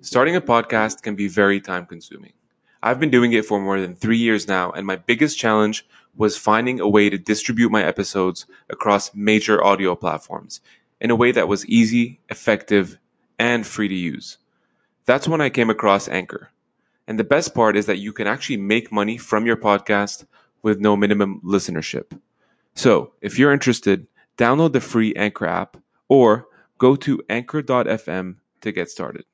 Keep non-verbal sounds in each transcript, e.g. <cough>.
Starting a podcast can be very time consuming. I've been doing it for more than three years now, and my biggest challenge was finding a way to distribute my episodes across major audio platforms in a way that was easy, effective, and free to use. That's when I came across Anchor. And the best part is that you can actually make money from your podcast with no minimum listenership. So if you're interested, download the free Anchor app or go to anchor.fm to get started.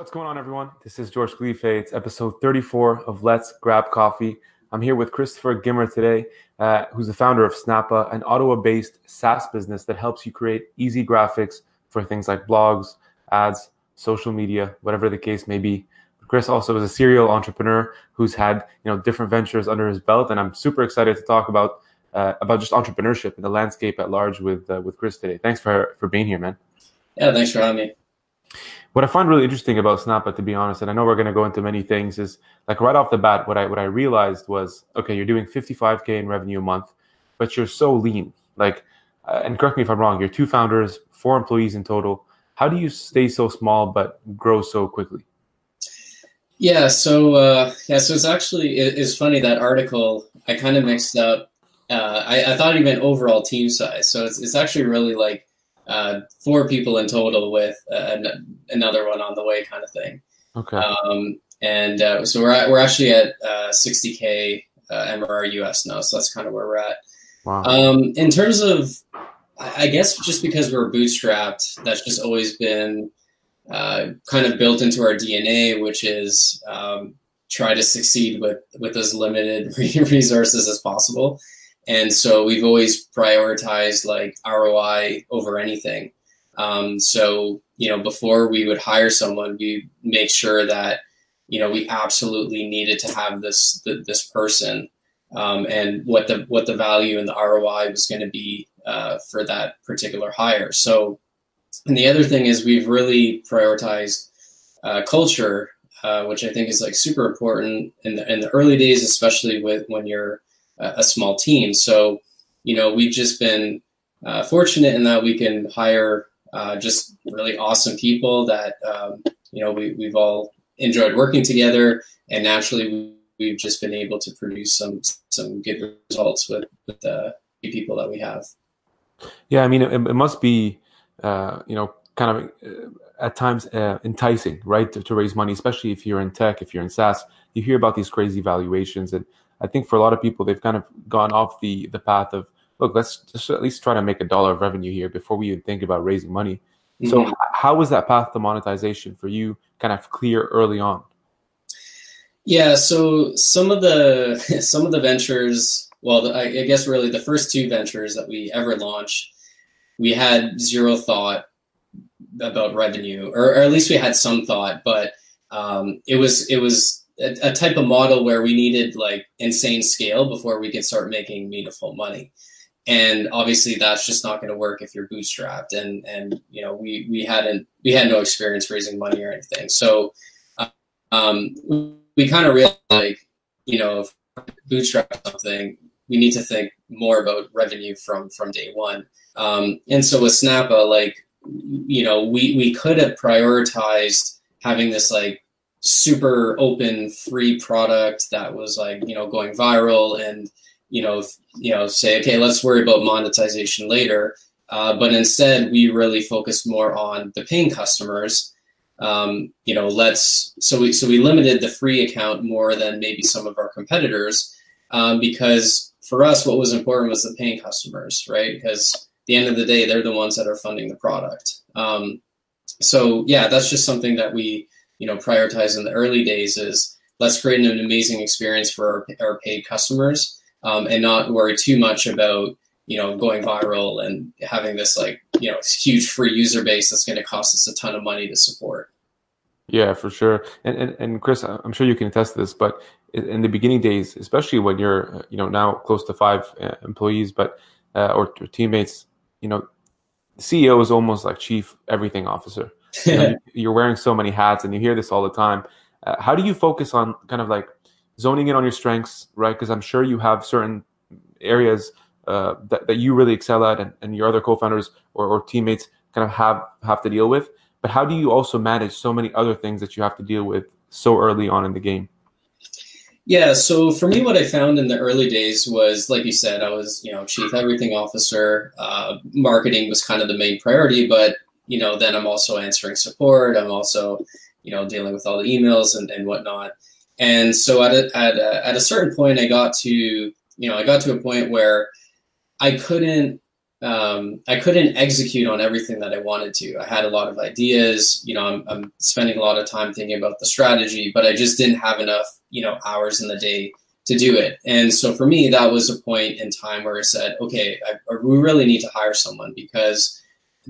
What's going on, everyone? This is George Khalife. It's episode 34 of Let's Grab Coffee. I'm here with Christopher Gimmer today, uh, who's the founder of Snappa, an Ottawa based SaaS business that helps you create easy graphics for things like blogs, ads, social media, whatever the case may be. Chris also is a serial entrepreneur who's had you know different ventures under his belt, and I'm super excited to talk about uh, about just entrepreneurship and the landscape at large with uh, with Chris today. Thanks for for being here, man. Yeah, thanks for having me. What I find really interesting about Snappa, to be honest, and I know we're going to go into many things, is like right off the bat, what I what I realized was, okay, you're doing 55k in revenue a month, but you're so lean. Like, uh, and correct me if I'm wrong, you're two founders, four employees in total. How do you stay so small but grow so quickly? Yeah, so uh, yeah, so it's actually it, it's funny that article I kind of mixed up. Uh, I, I, thought he meant overall team size, so it's it's actually really like uh, four people in total with uh, another one on the way, kind of thing. Okay. Um, and uh, so we're at, we're actually at 60k uh, MRR US now, so that's kind of where we're at. Wow. Um, in terms of, I guess just because we're bootstrapped, that's just always been uh, kind of built into our DNA, which is um, try to succeed with with as limited <laughs> resources as possible. And so we've always prioritized like ROI over anything. Um, so you know, before we would hire someone, we make sure that you know we absolutely needed to have this this person um, and what the what the value and the ROI was going to be uh, for that particular hire. So and the other thing is we've really prioritized uh, culture, uh, which I think is like super important in the, in the early days, especially with when you're a, small team. So, you know, we've just been uh, fortunate in that we can hire uh, just really awesome people that, um, you know, we, we've all enjoyed working together and naturally we've just been able to produce some, some good results with, with the people that we have. Yeah. I mean, it, it must be, uh, you know, kind of uh, at times uh, enticing, right, to, to, raise money, especially if you're in tech, if you're in SaaS. You hear about these crazy valuations, and I think for a lot of people, they've kind of gone off the the path of look, let's just at least try to make a dollar of revenue here before we even think about raising money. Mm-hmm. So, how was that path to monetization for you? Kind of clear early on. Yeah, so some of the <laughs> some of the ventures, well, I, I guess really the first two ventures that we ever launched we had zero thought about revenue, or, or at least we had some thought, but um, it was it was a, a, type of model where we needed like insane scale before we could start making meaningful money. And obviously, that's just not going to work if you're bootstrapped. And and you know we we hadn't we had no experience raising money or anything. So um, we kind of realized like you know if bootstrap something, we need to think more about revenue from from day one. Um, and so with Snappa, like, you know, we, we could have prioritized having this like super open free product that was like, you know, going viral and, you know, you know, say, okay, let's worry about monetization later. Uh, but instead, we really focused more on the paying customers. Um, you know, let's so we so we limited the free account more than maybe some of our competitors um, because for us, what was important was the paying customers, right? Because at the end of the day, they're the ones that are funding the product. Um, so yeah, that's just something that we you know prioritize in the early days is let's create an amazing experience for our, our paid customers um, and not worry too much about you know going viral and having this like you know huge free user base that's going to cost us a ton of money to support. Yeah, for sure. And, and and Chris, I'm sure you can attest to this, but in the beginning days, especially when you're you know now close to five uh, employees, but uh, or, or teammates, you know, CEO is almost like chief everything officer. You know, <laughs> you're wearing so many hats, and you hear this all the time. Uh, how do you focus on kind of like zoning in on your strengths, right? Because I'm sure you have certain areas uh, that, that you really excel at and, and your other co-founders or, or teammates kind of have have to deal with but how do you also manage so many other things that you have to deal with so early on in the game yeah so for me what i found in the early days was like you said i was you know chief everything officer uh, marketing was kind of the main priority but you know then i'm also answering support i'm also you know dealing with all the emails and, and whatnot and so at a, at a, at a certain point i got to you know i got to a point where I couldn't um, I couldn't execute on everything that I wanted to. I had a lot of ideas. You know, I'm, I'm spending a lot of time thinking about the strategy, but I just didn't have enough, you know, hours in the day to do it. And so for me, that was a point in time where I said, okay, I, we really need to hire someone because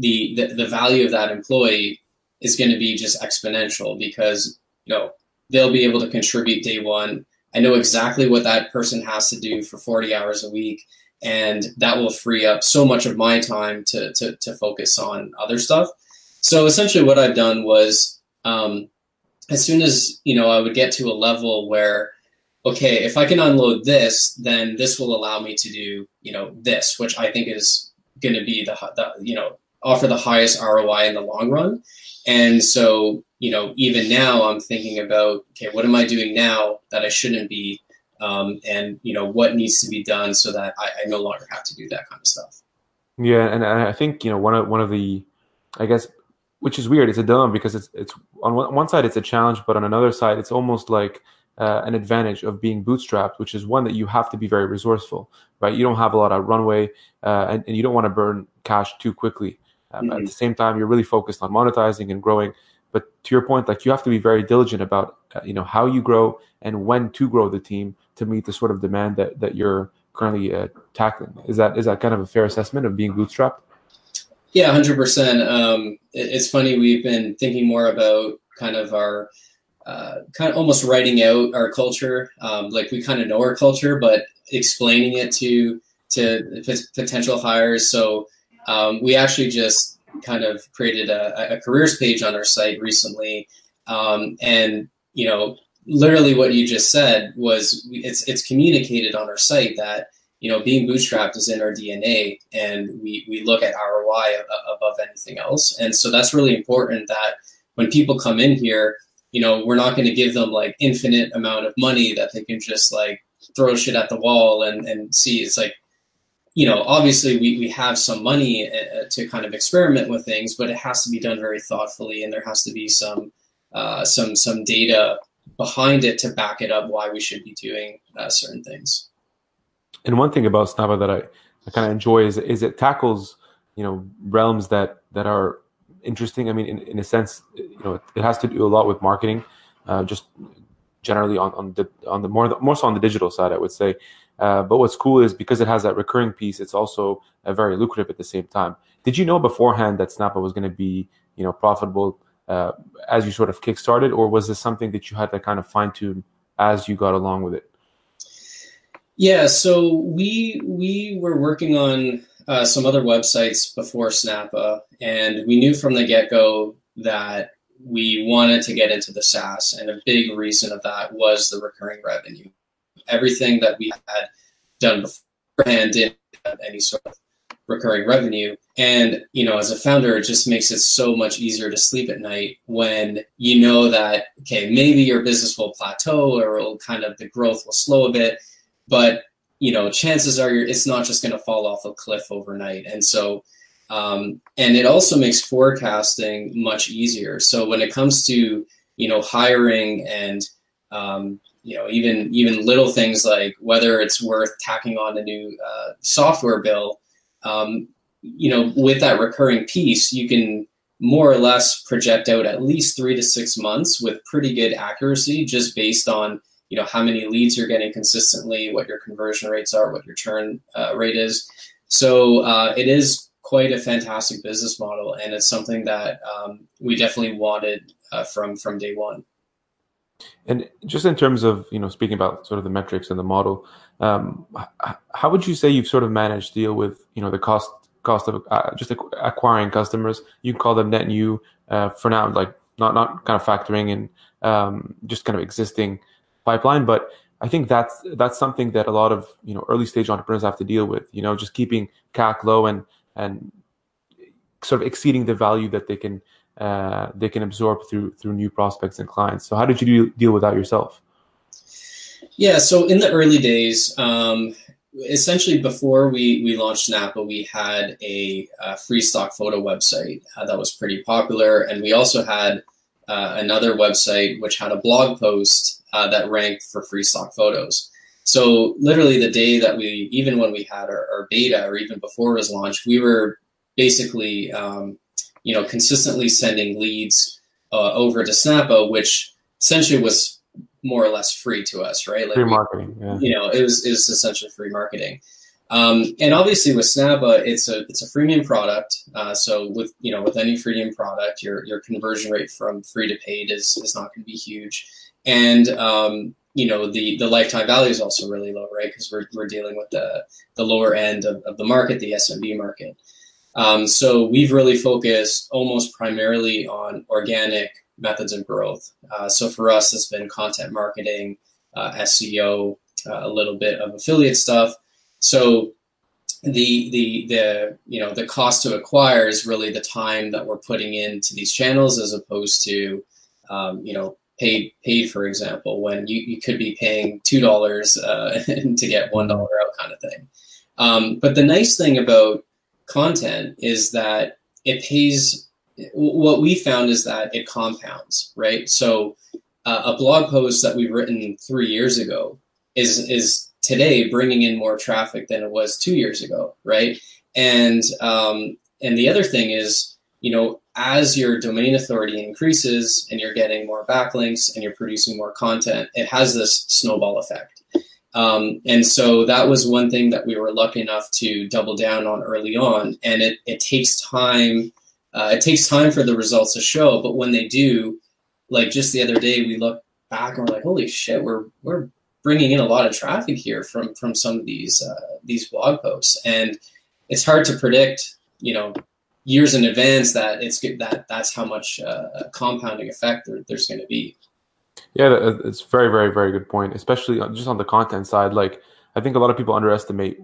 the, the, the value of that employee is going to be just exponential because, you know, they'll be able to contribute day one. I know exactly what that person has to do for 40 hours a week and that will free up so much of my time to to, to focus on other stuff. So essentially, what I've done was, um, as soon as you know, I would get to a level where, okay, if I can unload this, then this will allow me to do you know this, which I think is going to be the, the you know offer the highest ROI in the long run. And so, you know, even now I'm thinking about, okay, what am I doing now that I shouldn't be? um, and you know what needs to be done so that I, I, no longer have to do that kind of stuff. Yeah, and I think you know one of one of the, I guess, which is weird. It's a dilemma because it's it's on one side it's a challenge, but on another side it's almost like uh, an advantage of being bootstrapped, which is one that you have to be very resourceful, right? You don't have a lot of runway, uh, and, and, you don't want to burn cash too quickly. Um, mm-hmm. At the same time, you're really focused on monetizing and growing. But to your point, like you have to be very diligent about uh, you know how you grow and when to grow the team to meet the sort of demand that that you're currently uh, tackling. Is that is that kind of a fair assessment of being bootstrapped? Yeah, hundred um, percent. It's funny we've been thinking more about kind of our uh, kind of almost writing out our culture. Um, like we kind of know our culture, but explaining it to to potential hires. So um, we actually just kind of created a, a, careers page on our site recently, um, and you know, literally what you just said was it's it's communicated on our site that you know being bootstrapped is in our DNA, and we we look at ROI above anything else, and so that's really important that when people come in here, you know, we're not going to give them like infinite amount of money that they can just like throw shit at the wall and and see. It's like you know, obviously we, we have some money uh, to kind of experiment with things, but it has to be done very thoughtfully, and there has to be some uh, some some data behind it to back it up why we should be doing uh, certain things. And one thing about Snappa that I, I kind of enjoy is is it tackles you know realms that that are interesting. I mean, in, in a sense, you know, it, it has to do a lot with marketing, uh, just generally on, on the on the more more so on the digital side, I would say. Uh, but what's cool is because it has that recurring piece, it's also uh, very lucrative at the same time. Did you know beforehand that Snappa was going to be you know profitable? uh, as you sort of kickstarted, or was this something that you had to kind of fine tune as you got along with it? Yeah, so we we were working on uh, some other websites before Snappa, and we knew from the get go that we wanted to get into the SaaS, and a big reason of that was the recurring revenue. Everything that we had done beforehand didn't have any sort of recurring revenue. And, you know, as a founder, it just makes it so much easier to sleep at night when you know that, okay, maybe your business will plateau or it'll kind of, the growth will slow a bit, but, you know, chances are it's not just going to fall off a cliff overnight. And so, um, and it also makes forecasting much easier. So when it comes to, you know, hiring and, um, you know, even even little things like whether it's worth tacking on a new uh, software bill um, you know, with that recurring piece, you can more or less project out at least three to six months with pretty good accuracy, just based on you know how many leads you're getting consistently, what your conversion rates are, what your churn uh, rate is. So uh, it is quite a fantastic business model, and it's something that um, we definitely wanted uh, from from day one. And just in terms of you know speaking about sort of the metrics and the model, um, how would you say you've sort of managed to deal with you know the cost cost of uh, just acquiring customers? You call them net new uh, for now, like not not kind of factoring in um, just kind of existing pipeline, but I think that's that's something that a lot of you know early stage entrepreneurs have to deal with. You know, just keeping CAC low and and sort of exceeding the value that they can uh, they can absorb through through new prospects and clients. So how did you deal with that yourself? Yeah, so in the early days, um, essentially before we we launched Snappa, we had a, a free stock photo website uh, that was pretty popular, and we also had uh, another website which had a blog post uh, that ranked for free stock photos. So literally the day that we, even when we had our, our beta or even before it was launched, we were basically, um, you know, consistently sending leads uh, over to Snappa, which essentially was more or less free to us, right? Like free marketing, yeah. You know, it was it was essentially free marketing. Um, and obviously with Snappa, it's a it's a freemium product. Uh, so with you know with any freemium product, your your conversion rate from free to paid is is not going to be huge, and um, you know the the lifetime value is also really low, right? Because we're we're dealing with the the lower end of, of the market, the SMB market. Um, so we've really focused almost primarily on organic methods of growth. Uh, so for us, it's been content marketing, uh, SEO, uh, a little bit of affiliate stuff. So the the the you know the cost to acquire is really the time that we're putting into these channels as opposed to um, you know paid paid for example when you, you could be paying two dollars uh, <laughs> to get one dollar out kind of thing. Um, but the nice thing about content is that it pays what we found is that it compounds, right? So uh, a blog post that we've written three years ago is is today bringing in more traffic than it was two years ago, right? And um, and the other thing is, you know, as your domain authority increases and you're getting more backlinks and you're producing more content, it has this snowball effect. Um, and so that was one thing that we were lucky enough to double down on early on. And it, it takes time uh, it takes time for the results to show, but when they do, like just the other day, we look back and we're like, "Holy shit, we're we're bringing in a lot of traffic here from from some of these uh, these blog posts." And it's hard to predict, you know, years in advance that it's good that that's how much uh, compounding effect there, there's going to be. Yeah, it's very, very, very good point, especially just on the content side. Like, I think a lot of people underestimate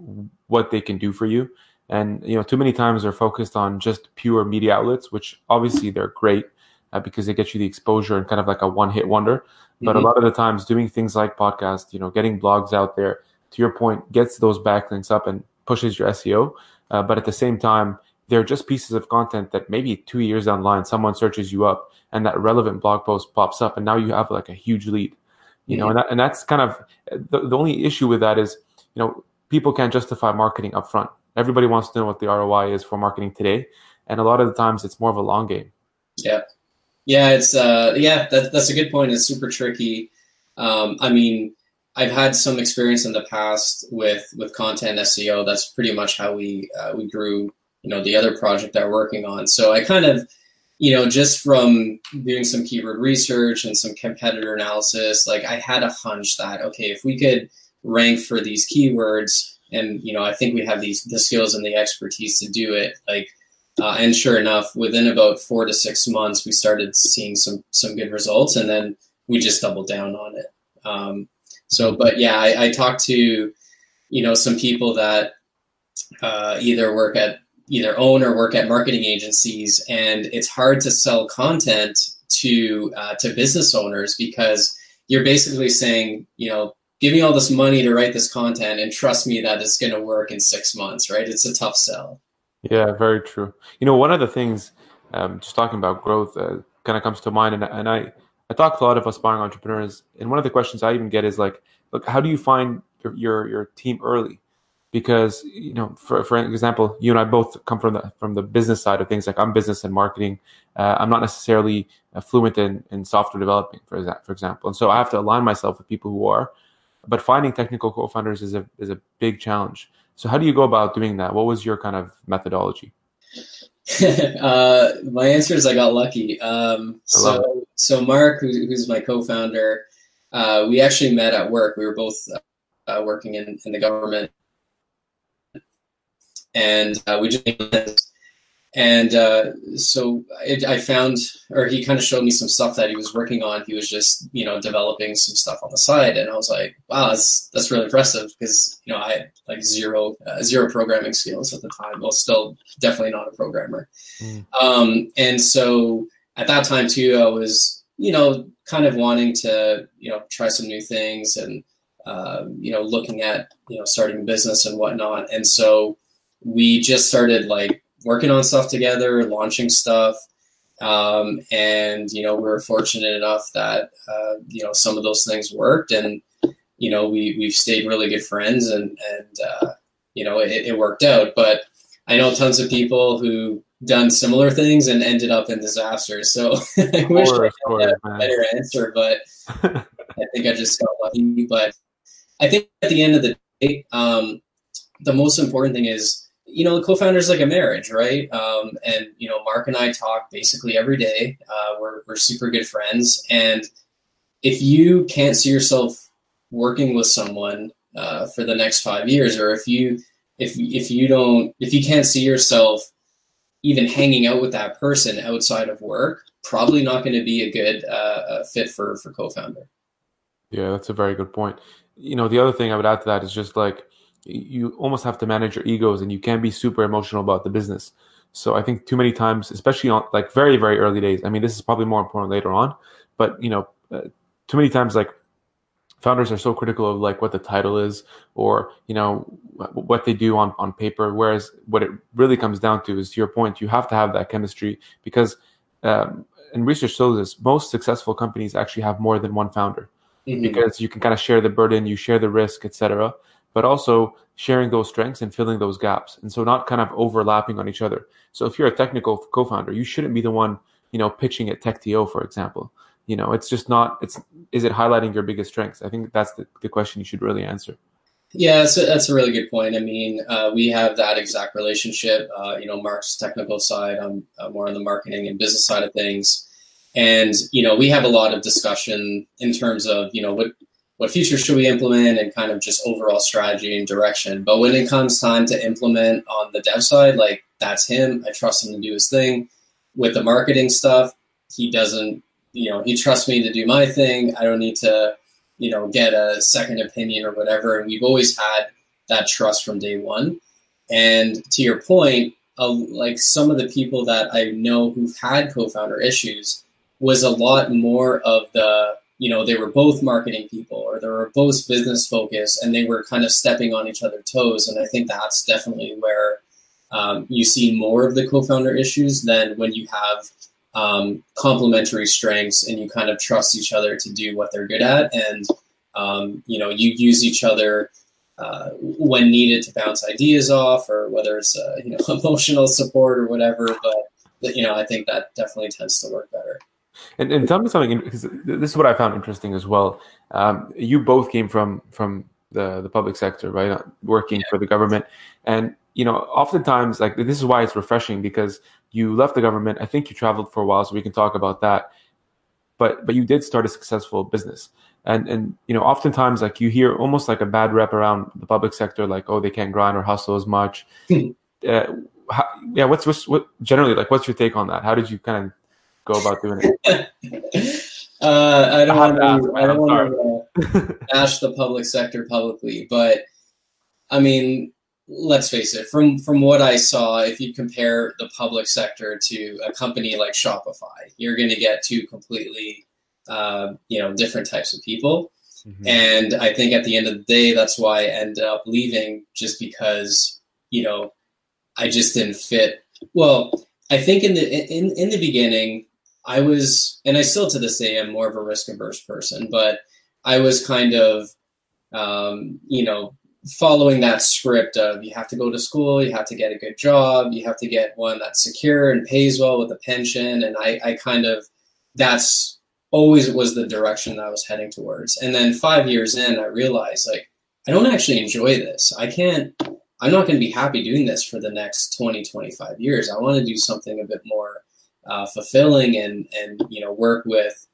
what they can do for you and you know too many times they're focused on just pure media outlets which obviously they're great uh, because they get you the exposure and kind of like a one hit wonder but mm-hmm. a lot of the times doing things like podcast you know getting blogs out there to your point gets those backlinks up and pushes your seo uh, but at the same time they're just pieces of content that maybe two years down the line someone searches you up and that relevant blog post pops up and now you have like a huge lead you mm-hmm. know and, that, and that's kind of the, the only issue with that is you know people can't justify marketing upfront everybody wants to know what the ROI is for marketing today, and a lot of the times it's more of a long game. Yeah, yeah, it's uh, yeah, that, that's a good point. It's super tricky. Um, I mean, I've had some experience in the past with with content SEO. That's pretty much how we uh, we grew. You know, the other project that we're working on. So I kind of you know, just from doing some keyword research and some competitor analysis, like I had a hunch that okay, if we could rank for these keywords, and you know I think we have these the skills and the expertise to do it. Like, uh, and sure enough, within about four to six months, we started seeing some some good results, and then we just doubled down on it. Um, so, but yeah, I, I talked to you know some people that uh, either work at either own or work at marketing agencies, and it's hard to sell content to uh, to business owners because you're basically saying, you know, give me all this money to write this content and trust me that it's going to work in six months, right? It's a tough sell. Yeah, very true. You know, one of the things, um, just talking about growth, uh, kind of comes to mind, and, and I, I talk to a lot of aspiring entrepreneurs, and one of the questions I even get is like, look, how do you find your your, your team early? Because you know, for for example, you and I both come from the from the business side of things. Like I'm business and marketing. Uh, I'm not necessarily uh, fluent in in software developing, for for example, and so I have to align myself with people who are but finding technical co-founders is a is a big challenge. So how do you go about doing that? What was your kind of methodology? <laughs> uh, my answer is I got lucky. Um, so so Marc, who, who's my co-founder, uh, we actually met at work. We were both uh, working in, in the government, and uh, we just and uh, so it, I found, or he kind of showed me some stuff that he was working on. He was just, you know, developing some stuff on the side, and I was like, wow, that's that's really impressive because you know I had like zero uh, zero programming skills at the time. Well, still definitely not a programmer. Mm. Um, and so at that time too, I was, you know, kind of wanting to, you know, try some new things and, uh, you know, looking at, you know, starting a business and whatnot. And so we just started like working on stuff together, launching stuff. Um, and, you know, we were fortunate enough that, uh, you know, some of those things worked and, you know, we, we've stayed really good friends and, and, uh, you know, it, it worked out. But I know tons of people who done similar things and ended up in disasters. So <laughs> I wish I had a better answer, but <laughs> I think I just got lucky. But I think at the end of the day, um, the most important thing is you know, the co-founder is like a marriage, right? Um, and you know, Marc and I talk basically every day. Uh, we're we're super good friends, and if you can't see yourself working with someone uh, for the next five years, or if you if if you don't if you can't see yourself even hanging out with that person outside of work, probably not going to be a good uh, fit for for co-founder. Yeah, that's a very good point. You know, the other thing I would add to that is just like you almost have to manage your egos and you can't be super emotional about the business. So I think too many times, especially on like very, very early days, I mean, this is probably more important later on, but you know, uh, too many times, like founders are so critical of like what the title is or, you know, what they do on, on paper. Whereas what it really comes down to is to your point, you have to have that chemistry because, um, and research shows this, most successful companies actually have more than one founder mm-hmm. because you can kind of share the burden, you share the risk, etc but also sharing those strengths and filling those gaps. And so not kind of overlapping on each other. So if you're a technical co-founder, you shouldn't be the one, you know, pitching at TechTO, for example. You know, it's just not, it's, is it highlighting your biggest strengths? I think that's the, the question you should really answer. Yeah, that's a, that's a really good point. I mean, uh, we have that exact relationship. Uh, you know, Marc's technical side, I'm uh, more on the marketing and business side of things. And, you know, we have a lot of discussion in terms of, you know, what, what features should we implement and kind of just overall strategy and direction. But when it comes time to implement on the dev side, like that's him. I trust him to do his thing. With the marketing stuff, he doesn't, you know, he trusts me to do my thing. I don't need to, you know, get a second opinion or whatever. And we've always had that trust from day one. And to your point, uh, like some of the people that I know who've had co-founder issues was a lot more of the you know, they were both marketing people or they were both business focused and they were kind of stepping on each other's toes. And I think that's definitely where um, you see more of the co founder issues than when you have um, complementary strengths and you kind of trust each other to do what they're good at. And, um, you know, you use each other. Uh, when needed to bounce ideas off, or whether it's uh, you know <laughs> emotional support or whatever, but you know I think that definitely tends to work better. And, and tell me something because this is what I found interesting as well. Um, you both came from from the the public sector, right? Uh, working yeah. for the government, and you know, oftentimes like this is why it's refreshing because you left the government. I think you traveled for a while, so we can talk about that. But but you did start a successful business, and and you know, oftentimes like you hear almost like a bad rep around the public sector, like oh they can't grind or hustle as much. Hmm. uh, how, yeah, what's, what's what generally like? What's your take on that? How did you kind of go about doing it? <laughs> uh, I don't want to. I don't want to bash the public sector publicly, but I mean, let's face it. From from what I saw, if you compare the public sector to a company like Shopify, you're going to get two completely, uh, you know, different types of people. Mm-hmm. And I think at the end of the day, that's why I ended up leaving, just because you know I just didn't fit. Well, I think in the in in the beginning, I was, and I still to this day am more of a risk averse person, but I was kind of, um, you know, following that script of you have to go to school, you have to get a good job, you have to get one that's secure and pays well with a pension. And I, I kind of, that's always was the direction that I was heading towards. And then five years in, I realized like, I don't actually enjoy this. I can't, I'm not going to be happy doing this for the next 20, 25 years. I want to do something a bit more uh, fulfilling and and you know work with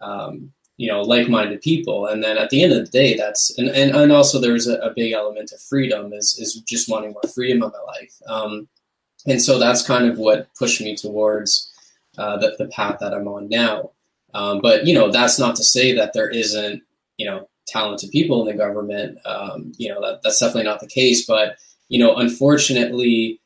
um, you know like-minded people and then at the end of the day that's and and, and also there's a, a big element of freedom is is just wanting more freedom in my life um, and so that's kind of what pushed me towards uh, the, the path that I'm on now. Um, but you know, that's not to say that there isn't you know talented people in the government. Um, you know, that, that's definitely not the case. But you know, unfortunately,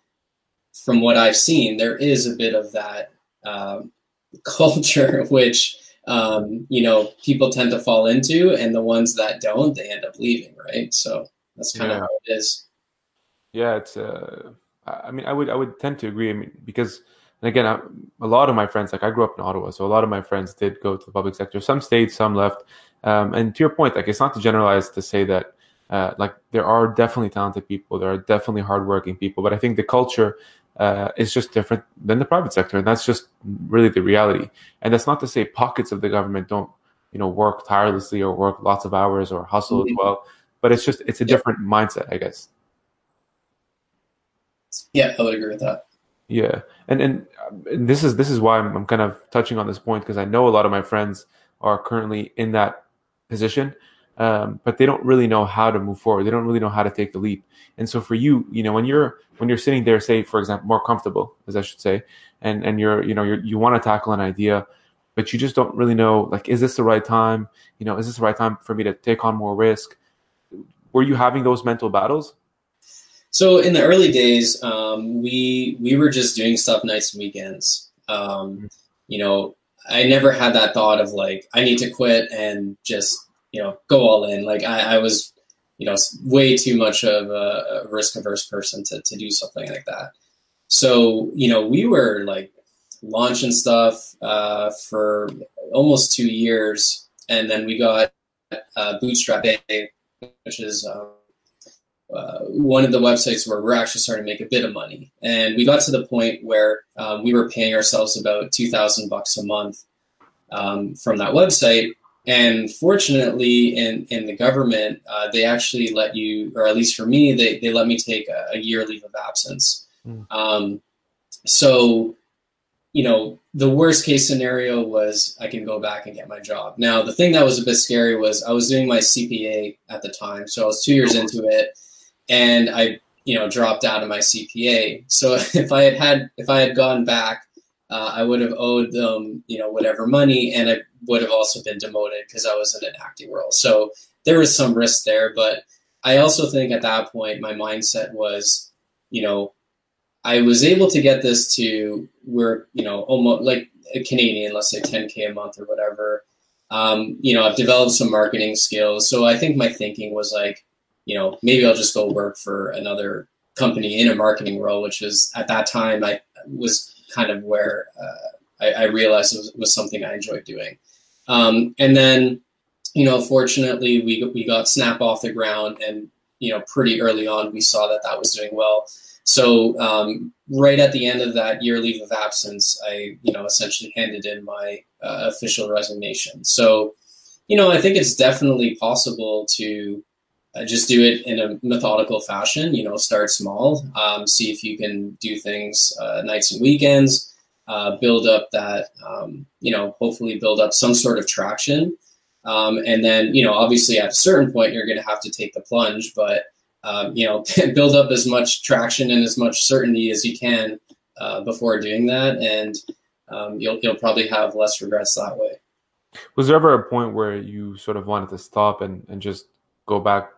from what I've seen, there is a bit of that um, <laughs> culture which um, you know people tend to fall into, and the ones that don't, they end up leaving. Right. So that's kind Yeah. of how it is. Yeah, it's. Uh, I mean, I would I would tend to agree. I mean, because and again, I, a lot of my friends, like I grew up in Ottawa, so a lot of my friends did go to the public sector. Some stayed, some left. Um, and to your point, like it's not to generalize to say that. Uh, like there are definitely talented people, there are definitely hardworking people, but I think the culture uh, is just different than the private sector, and that's just really the reality. And that's not to say pockets of the government don't, you know, work tirelessly or work lots of hours or hustle as Mhm. well. But it's just it's a Yeah. different mindset, I guess. Yeah, I would agree with that. Yeah, and and, and this is this is why I'm, I'm kind of touching on this point because I know a lot of my friends are currently in that position, um, but they don't really know how to move forward. They don't really know how to take the leap. And so for you, you know, when you're when you're sitting there, say for example, more comfortable, as I should say, and and you're you know you're, you want to tackle an idea, but you just don't really know like is this the right time? You know, is this the right time for me to take on more risk? Were you having those mental battles? So in the early days, um, we we were just doing stuff nights and weekends. Um, you know, I never had that thought of like I need to quit and just you know go all in. Like I, I was, you know, way too much of a, a risk averse person to to do something like that. So you know, we were like launching stuff uh, for almost two years, and then we got uh, Bootstrap Bay, which is um, uh, one of the websites where we're actually starting to make a bit of money. And we got to the point where um, we were paying ourselves about two thousand bucks a month um, from that website. And fortunately, in in the government, uh, they actually let you, or at least for me, they they let me take a, a year leave of absence. Mm. Um, so, you know, the worst case scenario was I can go back and get my job. Now, the thing that was a bit scary was I was doing my CPA at the time, so I was two years into it, and I, you know, dropped out of my CPA. So <laughs> if I had had if I had gone back, uh, I would have owed them, you know, whatever money, and I would have also been demoted because I was in an acting role. So there was some risk there, but I also think at that point my mindset was, you know, I was able to get this to where you know almost like a Canadian, let's say 10k a month or whatever. Um, you know, I've developed some marketing skills, so I think my thinking was like, you know, maybe I'll just go work for another company in a marketing role, which was at that time I was kind of where uh, I, I, realized it was, was, something I enjoyed doing. Um, and then, you know, fortunately we we got Snappa off the ground, and you know, pretty early on we saw that that was doing well. So um, right at the end of that year leave of absence, I you know essentially handed in my uh, official resignation. So you know I think it's definitely possible to uh, just do it in a methodical fashion. You know, start small, um, see if you can do things uh, nights and weekends, uh, build up that um, you know hopefully build up some sort of traction, um, and then you know obviously at a certain point you're going to have to take the plunge, but um, you know, <laughs> build up as much traction and as much certainty as you can uh, before doing that, and um, you'll you'll probably have less regrets that way. Was there ever a point where you sort of wanted to stop and, and just go back,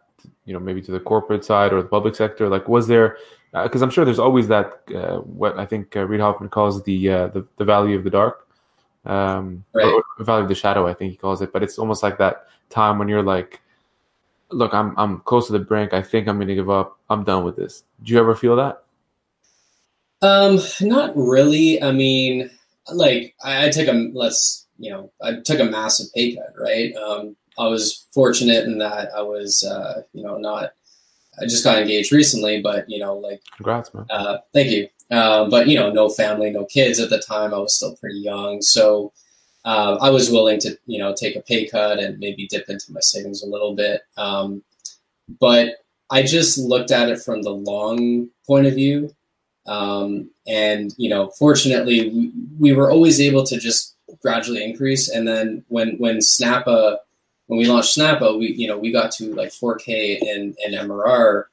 you know, maybe to the corporate side or the public sector? Like, was there? Because uh, I'm sure there's always that uh, what I think uh, Reid Hoffman calls the, uh, the the valley of the dark, um, right. or valley of the shadow, I think he calls it. But it's almost like that time when you're like look, I'm I'm close to the brink. I think I'm going to give up. I'm done with this. Do you ever feel that? Um, not really. I mean, like I, I took a let's you know I took a massive pay cut, right? Um, I was fortunate in that I was uh, you know not I just got engaged recently, but you know like congrats, man. Uh, thank you. Uh, but you know, no family, no kids at the time. I was still pretty young, so uh, I was willing to, you know, take a pay cut and maybe dip into my savings a little bit. Um, but I just looked at it from the long point of view. Um, and, you know, fortunately, we, we, were always able to just gradually increase. And then when, when Snappa, when we launched Snappa, we, you know, we got to like 4K and in MRR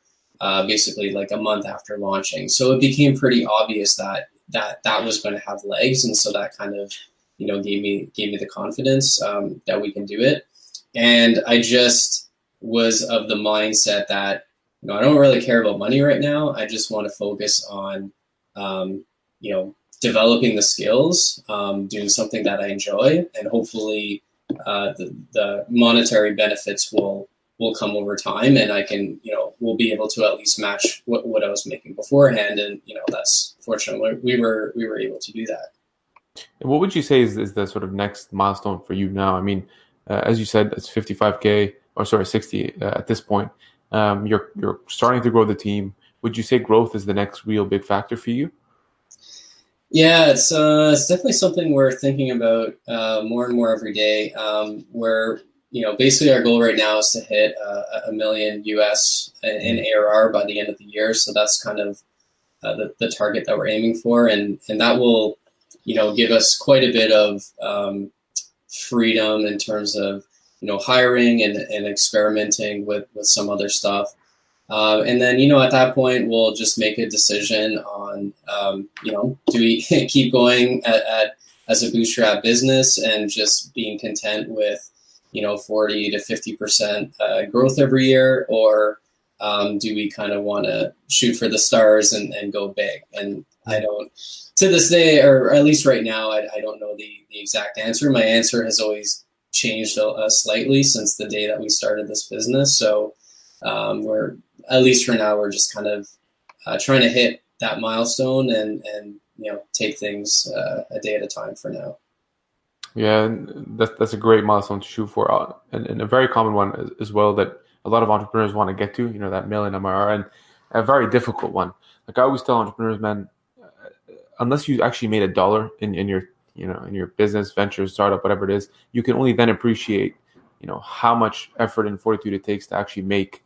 uh, basically like a month after launching. So it became pretty obvious that that that was going to have legs, and so that kind of you know gave me gave me the confidence um, that we can do it. And I just was of the mindset that you know I don't really care about money right now. I just want to focus on um, you know developing the skills, um, doing something that I enjoy, and hopefully uh, the, the monetary benefits will will come over time and I can, you know, we'll be able to at least match what, what I was making beforehand. And, you know, that's fortunately we were, we were able to do that. And what would you say is, is the sort of next milestone for you now? I mean, uh, as you said, it's 55K or sorry, 60 uh, at this point. Um, you're, you're starting to grow the team. Would you say growth is the next real big factor for you? Yeah, it's uh, it's definitely something we're thinking about uh, more and more every day. Um, where you know, basically our goal right now is to hit uh, a million US in ARR by the end of the year. So that's kind of uh, the, the target that we're aiming for, and and that will, you know, give us quite a bit of um, freedom in terms of you know hiring and, and experimenting with with some other stuff. Uh, and then, you know, at that point, we'll just make a decision on, um, you know, do we <laughs> keep going at, at, as a bootstrap business and just being content with, you know, 40 to 50% uh, growth every year, or um, do we kind of want to shoot for the stars and, and go big? And I don't, to this day, or at least right now, I, I don't know the, the exact answer. My answer has always changed uh, slightly since the day that we started this business. So um, we're at least for now, we're just kind of uh, trying to hit that milestone and and you know take things uh, a day at a time for now. Yeah, that's that's a great milestone to shoot for, uh, and, and a very common one as, as, well that a lot of entrepreneurs want to get to. You know, that million MRR, and a very difficult one. Like I always tell entrepreneurs, man, uh, unless you actually made a dollar in, in your you know in your business venture startup whatever it is you can only then appreciate you know how much effort and fortitude it takes to actually make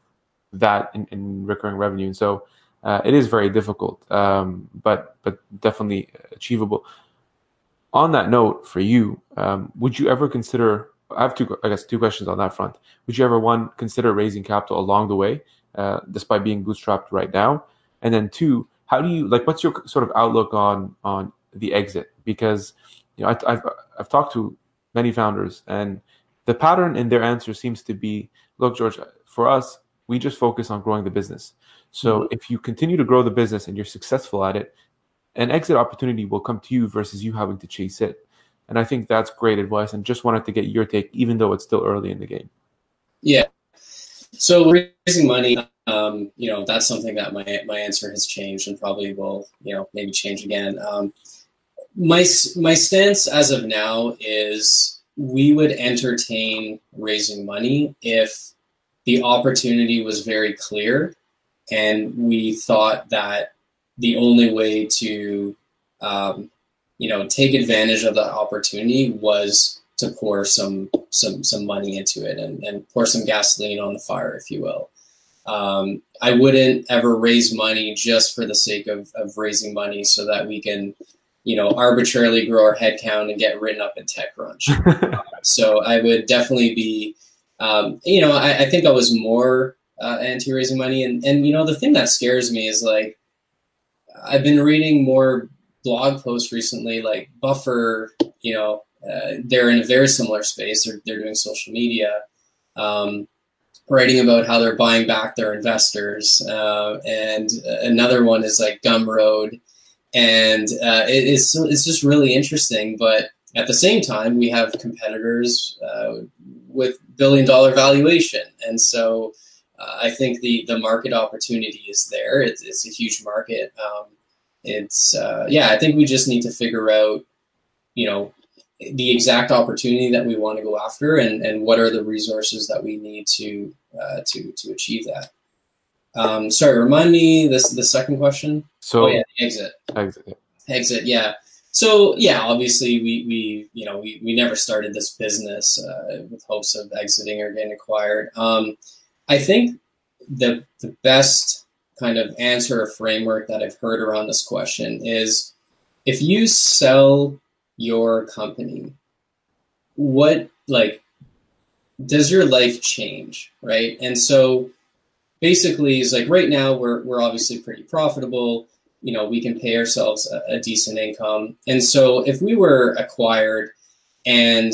that in, in recurring revenue. And so uh, it is very difficult, um, but but definitely achievable. On that note, for you, um, would you ever consider? I have two, I guess, two questions on that front. Would you ever one consider raising capital along the way, uh, despite being bootstrapped right now? And then two, how do you like? What's your sort of outlook on on the exit? Because you know, I, I've I've talked to many founders, and the pattern in their answer seems to be, look, George, for us, we just focus on growing the business. So mm-hmm. if you continue to grow the business and you're successful at it, an exit opportunity will come to you versus you having to chase it. And I think that's great advice. And just wanted to get your take, even though it's still early in the game. Yeah. So raising money, um, you know, that's something that my my answer has changed and probably will, you know, maybe change again. Um, my my stance as of now is we would entertain raising money if the opportunity was very clear, and we thought that the only way to, um, you know, take advantage of the opportunity was to pour some some some money into it and, and pour some gasoline on the fire, if you will. Um, I wouldn't ever raise money just for the sake of, of raising money so that we can, you know, arbitrarily grow our headcount and get written up in TechCrunch. <laughs> so I would definitely be um, you know, I, I, think I was more uh, anti raising money, and and you know, the thing that scares me is like I've been reading more blog posts recently, like Buffer. You know, uh, they're in a very similar space. They're they're doing social media. Um, writing about how they're buying back their investors, uh, and another one is like Gumroad, and uh, it, it's it's just really interesting. But at the same time, we have competitors uh, with billion dollar valuation. And so uh, I think the, the market opportunity is there. It's, it's a huge market. Um, it's, uh, yeah, I think we just need to figure out, you know, the exact opportunity that we want to go after and, and what are the resources that we need to, uh, to, to achieve that. Um, sorry, remind me this, the second question. So oh, yeah, exit. Exit. Exit. Yeah so yeah, obviously we we you know we we never started this business uh, with hopes of exiting or getting acquired. Um, I think the the best kind of answer or framework that I've heard around this question is if you sell your company, what like does your life change, right? And so basically, is like right now we're we're obviously pretty profitable. You know, we can pay ourselves a, a decent income, and so if we were acquired, and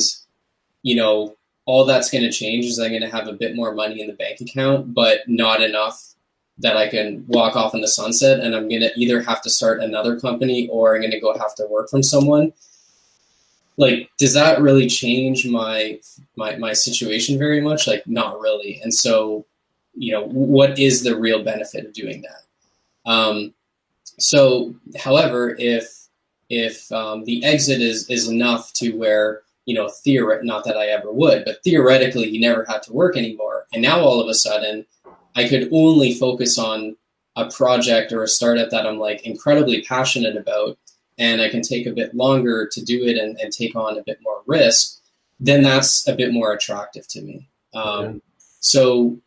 you know, all that's going to change is I'm going to have a bit more money in the bank account, but not enough that I can walk off in the sunset and I'm going to either have to start another company or I'm going to go have to work from someone. Like, does that really change my, my, my situation very much? Like, not really. And so, you know, what is the real benefit of doing that? Um, so, however, if, if um, the exit is, is enough to where, you know, theoret- not that I ever would, but theoretically you never had to work anymore. And now all of a sudden, I could only focus on a project or a startup that I'm like incredibly passionate about and I can take a bit longer to do it and, and take on a bit more risk, then that's a bit more attractive to me. Um, So,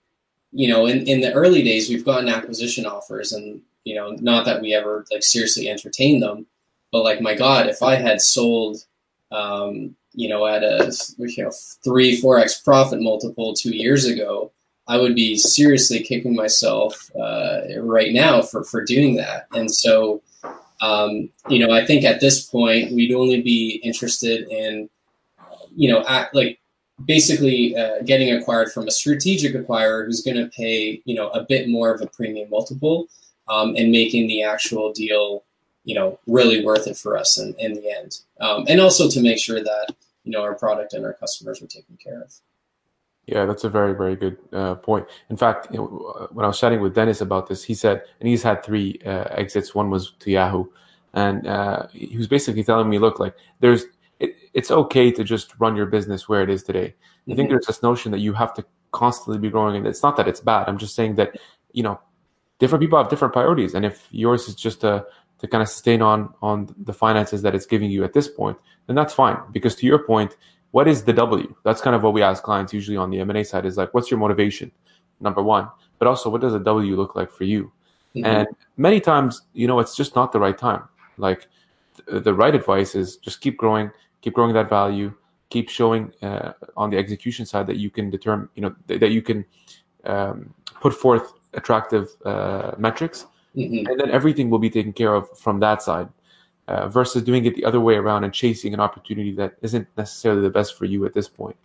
you know, in, in the early days, we've gotten acquisition offers and, you know, not that we ever like seriously entertain them, but like, my God, if I had sold, um, you know, at a, you know, three, 4X profit multiple two years ago, I would be seriously kicking myself uh, right now for, for doing that. And so, um, you know, I think at this point we'd only be interested in, you know, at, like basically uh, getting acquired from a strategic acquirer who's going to pay, you know, a bit more of a premium multiple um, and making the actual deal, you know, really worth it for us in, in the end. Um, and also to make sure that, you know, our product and our customers are taken care of. Yeah, that's a very, very good uh, point. In fact, you know, when I was chatting with Dennis about this, he said, and he's had three uh, exits. One was to Yahoo, and uh, he was basically telling me, look, like there's, it, it's okay to just run your business where it is today. Mm-hmm. I think mm-hmm. there's this notion that you have to constantly be growing, and it's not that it's bad. I'm just saying that, you know, different people have different priorities, and if yours is just to to kind of sustain on on the finances that it's giving you at this point, then that's fine. Because to your point what is the W? That's kind of what we ask clients usually on the M&A side is like, what's your motivation? Number one, but also what does a W look like for you? Mm-hmm. And many times, you know, it's just not the right time. Like th- the right advice is just keep growing, keep growing that value, keep showing uh, on the execution side that you can determine, you know, th- that you can um, put forth attractive uh, metrics, mm-hmm. and then everything will be taken care of from that side uh, versus doing it the other way around and chasing an opportunity that isn't necessarily the best for you at this point.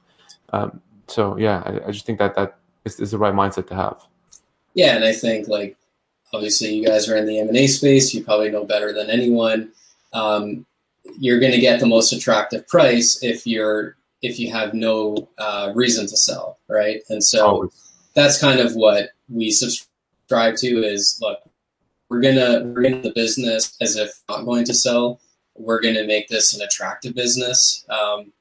Um, so yeah, I, I, just think that that is, is, the right mindset to have. Yeah, and I think like obviously you guys are in the M and A space. You probably know better than anyone. Um, you're going to get the most attractive price if you're if you have no uh, reason to sell, right? And so Always. that's kind of what we subscribe to. Is look, we're gonna we're in the business as if not going to sell. We're gonna make this an attractive business um,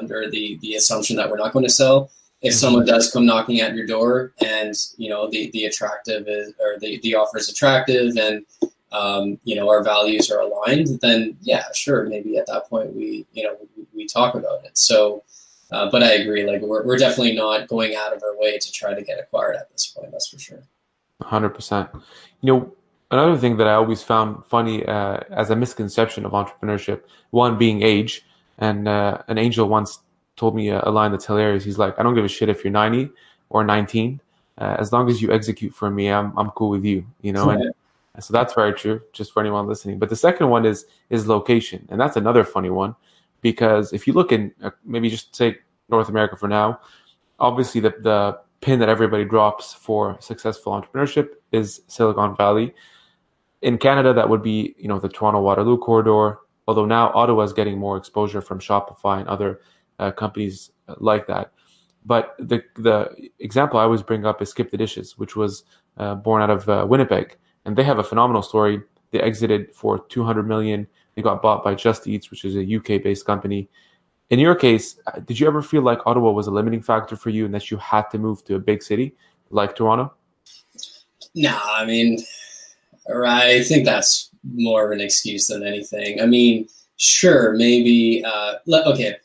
under the the assumption that we're not going to sell. If mm-hmm. someone does come knocking at your door and you know the the attractive is or the the offer is attractive and um, you know our values are aligned, then yeah, sure, maybe at that point we you know we, we talk about it. So. Uh, but I agree. Like we're, we're definitely not going out of our way to try to get acquired at this point. That's for sure. Hundred percent. You know, another thing that I always found funny uh, as a misconception of entrepreneurship, one being age, and uh, an angel once told me a, a, line that's hilarious. He's like, "I don't give a shit if you're 90 or 19, uh, as long as you execute for me, I'm I'm cool with you." You know, and <laughs> so that's very true. Just for anyone listening. But the second one is is location, and that's another funny one because if you look in uh, maybe just say North America for now, obviously the the pin that everybody drops for successful entrepreneurship is Silicon Valley in Canada, that would be you know the Toronto Waterloo corridor. Although now Ottawa is getting more exposure from Shopify and other uh, companies like that. But the the example I always bring up is Skip the Dishes, which was uh, born out of uh, Winnipeg, and they have a phenomenal story. They exited for 200 million. They got bought by Just Eats, which is a UK based company. In your case, uh, did you ever feel like Ottawa was a limiting factor for you, and that you had to move to a big city like Toronto? No, I mean I think that's more of an excuse than anything. I mean, sure, maybe. Uh, le- okay,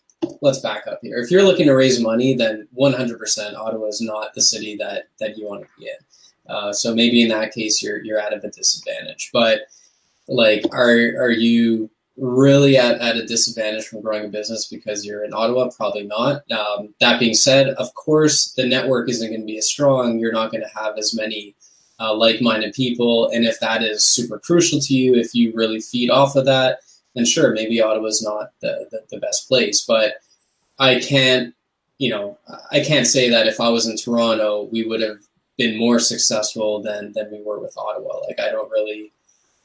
let's back up here. If you're looking to raise money, then 100% Ottawa is not the city that that you want to be in. Uh, so maybe in that case, you're you're at a disadvantage. But like, are are you really at, at a disadvantage from growing a business because you're in Ottawa? Probably not. Um, that being said, of course, the network isn't going to be as strong. You're not going to have as many uh, like-minded people, and if that is super crucial to you, if you really feed off of that, then sure, maybe Ottawa's not the, the, the best place. But I can't, you know, I can't say that if I was in Toronto, we would have been more successful than than we were with Ottawa. Like I don't really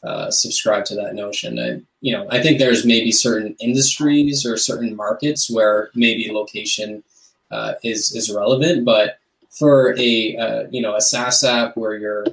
uh, subscribe to that notion. And you know, I think there's maybe certain industries or certain markets where maybe location uh, is is relevant, but for a uh, you know a SaaS app where your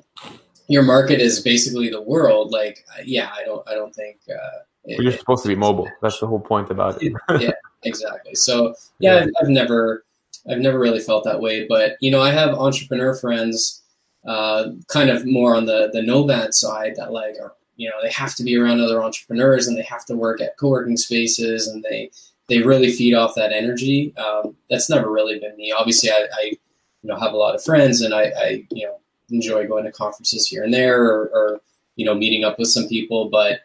your market is basically the world, like yeah, I don't I don't think. Uh, it, you're supposed to be mobile. That's the whole point about it. <laughs> yeah, exactly. So yeah, yeah. I've, I've, never I've never really felt that way, but you know, I have entrepreneur friends, uh, kind of more on the the nomad side that like are you know they have to be around other entrepreneurs and they have to work at co-working spaces and they they really feed off that energy. Um, that's never really been me. Obviously, I, I, you know have a lot of friends and I, I you know enjoy going to conferences here and there or, or you know meeting up with some people, but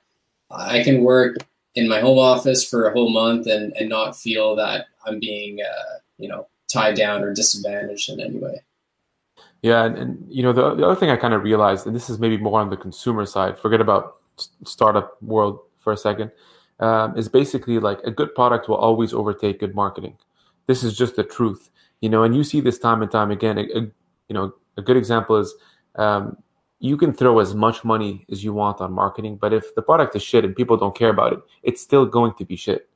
I can work in my home office for a whole month and, and not feel that I'm being uh, you know tied down or disadvantaged in any way. Yeah, and, and you know the, the other thing I kind of realized, and this is maybe more on the consumer side. Forget about startup world for a second. Um, is basically like a good product will always overtake good marketing. This is just the truth, you know. And you see this time and time again. A, a you know, a good example is um, you can throw as much money as you want on marketing, but if the product is shit and people don't care about it, it's still going to be shit.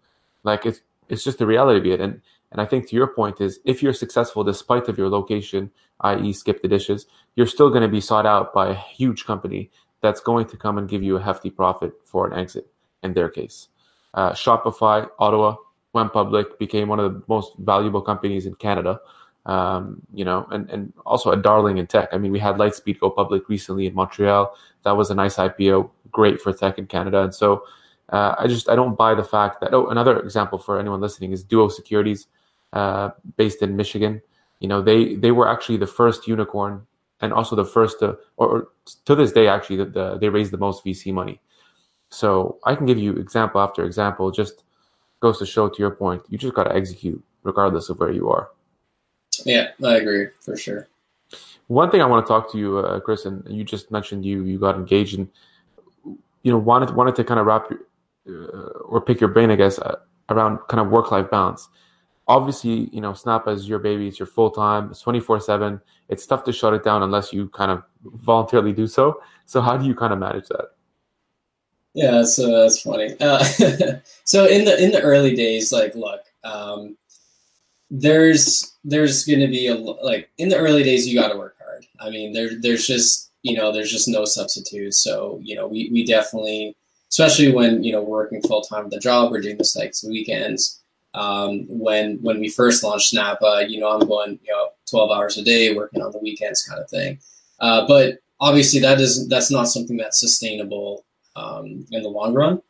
Like it's it's just the reality of it. And and I think to your point is if you're successful despite of your location, i.e. skip the dishes, you're still going to be sought out by a huge company that's going to come and give you a hefty profit for an exit in their case. Uh, Shopify, Ottawa, went public, became one of the most valuable companies in Canada. Um, you know, and, and also a darling in tech. I mean, we had Lightspeed go public recently in Montreal. That was a nice IPO, great for tech in Canada. And so uh, I just I don't buy the fact that. Oh, another example for anyone listening is Duo Securities uh, based in Michigan. You know, they they were actually the first unicorn and also the first to, or, or to this day actually the, the, they raised the most VC money. So I can give you example after example. Just goes to show to your point, you just got to execute regardless of where you are. Yeah, I agree for sure. One thing I want to talk to you, uh, Chris, and you just mentioned you you got engaged and you know wanted wanted to kind of wrap your, uh, or pick your brain, I guess, uh, around kind of work life balance obviously, you know, Snappa's your baby, it's your full time, it's 24 7. It's tough to shut it down unless you kind of voluntarily do so. So, how do you kind of manage that? Yeah, uh, that's funny. Uh, <laughs> so in the in the early days, like, look, um, there's there's going to be a like in the early days, you got to work hard. I mean, there there's just you know there's just no substitute. So you know we we definitely, especially when you know we're working full time at the job, we're doing this like weekends um, when when we first launched Snappa, uh, you know, I'm going you know 12 hours a day, working on the weekends, kind of thing. Uh, but obviously, that is that's not something that's sustainable um, in the long run.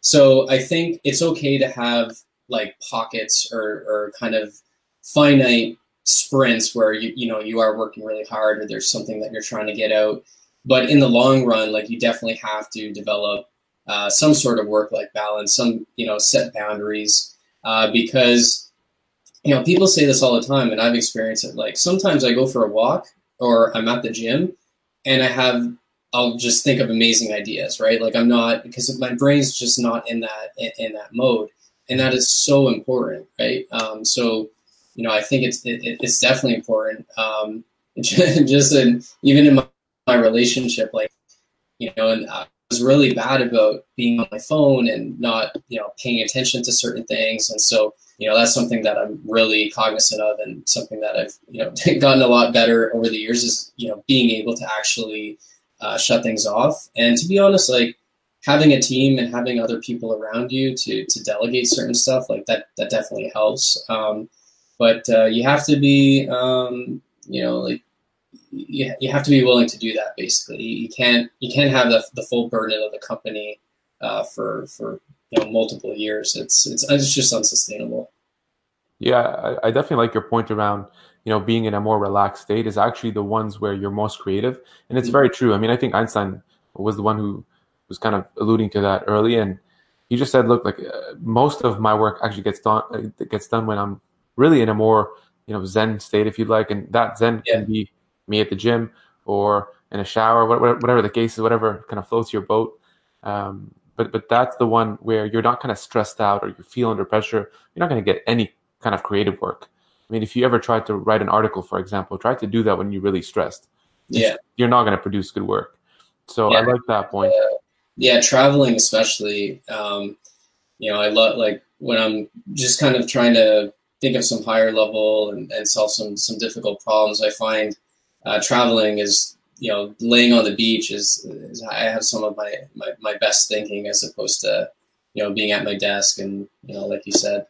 So I think it's okay to have like pockets or, or kind of finite sprints where you you know you are working really hard or there's something that you're trying to get out. But in the long run, like you definitely have to develop uh, some sort of work life balance, some you know set boundaries uh, because you know people say this all the time, and I've experienced it. Like sometimes I go for a walk or I'm at the gym, and I have I'll just think of amazing ideas, right? Like I'm not because my brain's just not in that in, in that mode, and that is so important, right? Um, so you know I think it's it, it's definitely important. Um, <laughs> just in, even in my, my relationship, like you know, and uh, was really bad about being on my phone and not, you know, paying attention to certain things. And so, you know, that's something that I'm really cognizant of and something that I've, you know, <laughs> gotten a lot better over the years is, you know, being able to actually uh, shut things off. And to be honest, like having a team and having other people around you to, to delegate certain stuff, like that, that definitely helps. Um, but uh, you have to be, um, you know, like you, you have to be willing to do that. Basically, you can't you can't have the, the full burden of the company uh, for for you know multiple years. It's it's it's just unsustainable. Yeah, I, I definitely like your point around you know being in a more relaxed state is actually the ones where you're most creative, and it's mm-hmm. very true. I mean, I think Einstein was the one who was kind of alluding to that early, and he just said, look, like uh, most of my work actually gets done uh, gets done when I'm really in a more you know zen state, if you'd like, and that zen yeah. can be me at the gym or in a shower, whatever, whatever the case is, whatever kind of floats your boat. Um, but but that's the one where you're not kind of stressed out or you feel under pressure. You're not going to get any kind of creative work. I mean, if you ever tried to write an article, for example, try to do that when you're really stressed. Yeah, you're not going to produce good work. So yeah. I like that point. Uh, yeah, traveling especially. Um, you know, I love like when I'm just kind of trying to think of some higher level and, and solve some some difficult problems. I find uh, traveling is you know laying on the beach is, is, I have some of my, my my best thinking as opposed to you know being at my desk and you know like you said.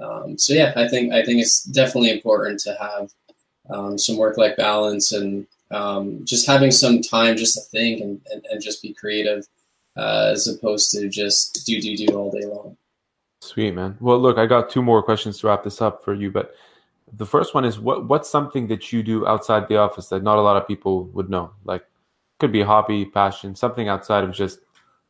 Um, so yeah, I think I think it's definitely important to have um, some work life balance and um, just having some time just to think and, and, and just be creative uh, as opposed to just do do do all day long. Sweet man. Well, look, I got two more questions to wrap this up for you, but the first one is what what's something that you do outside the office that not a lot of people would know? Like, could be a hobby, passion, something outside of just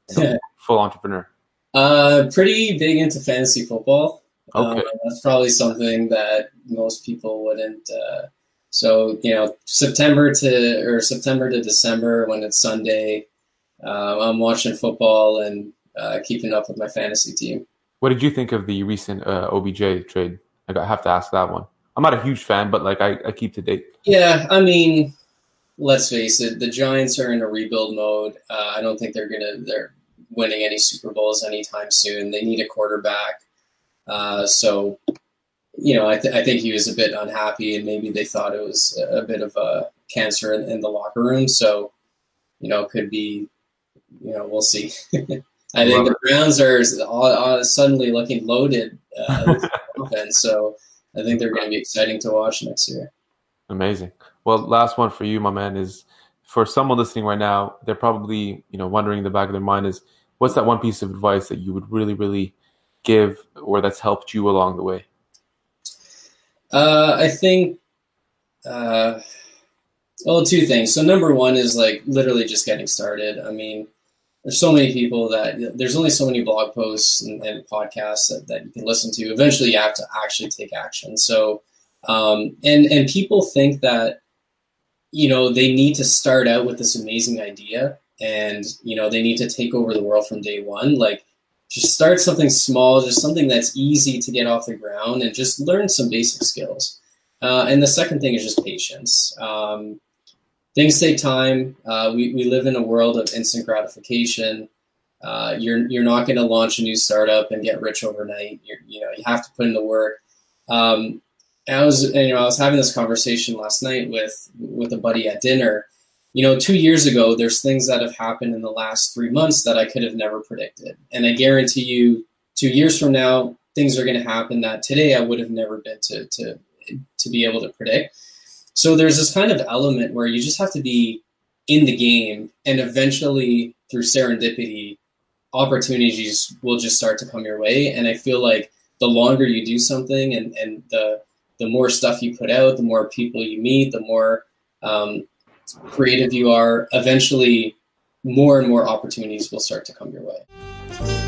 <laughs> full entrepreneur. Uh, pretty big into fantasy football. Okay. Um, that's probably something that most people wouldn't. Uh, so you know, September to or September to December when it's Sunday, uh, I'm watching football and uh, keeping up with my fantasy team. What did you think of the recent uh, OBJ trade? I have to ask that one. I'm not a huge fan, but like I, I keep to date. Yeah, I mean, let's face it, the Giants are in a rebuild mode. Uh, I don't think they're gonna they're winning any Super Bowls anytime soon. They need a quarterback. Uh, so, you know, I, th- I think he was a bit unhappy, and maybe they thought it was a bit of a cancer in, in the locker room. So, you know, could be, you know, we'll see. <laughs> I think the Browns are all, all suddenly looking loaded uh, <laughs> offense. So I think they're going to be exciting to watch next year. Amazing. Well, last one for you, my man, is for someone listening right now, they're probably you know wondering in the back of their mind is what's that one piece of advice that you would really, really give or that's helped you along the way? Uh, I think, uh, well, two things. So number one is like literally just getting started. I mean, there's so many people that there's only so many blog posts and, and podcasts that, that you can listen to. Eventually, you have to actually take action. So, um, and and people think that you know they need to start out with this amazing idea, and you know they need to take over the world from day one. Like, just start something small, just something that's easy to get off the ground, and just learn some basic skills. Uh, and the second thing is just patience. Um, things take time. Uh, we, we live in a world of instant gratification. Uh, you're you're not going to launch a new startup and get rich overnight. You're, you know you have to put in the work. Um, I was you know I was having this conversation last night with with a buddy at dinner. You know, two years ago, there's things that have happened in the last three months that I could have never predicted, and I guarantee you, two years from now, things are going to happen that today I would have never been to to to be able to predict. So there's this kind of element where you just have to be in the game, and eventually, through serendipity, opportunities will just start to come your way. And I feel like the longer you do something, and and the the more stuff you put out, the more people you meet, the more um, creative you are. Eventually, more and more opportunities will start to come your way.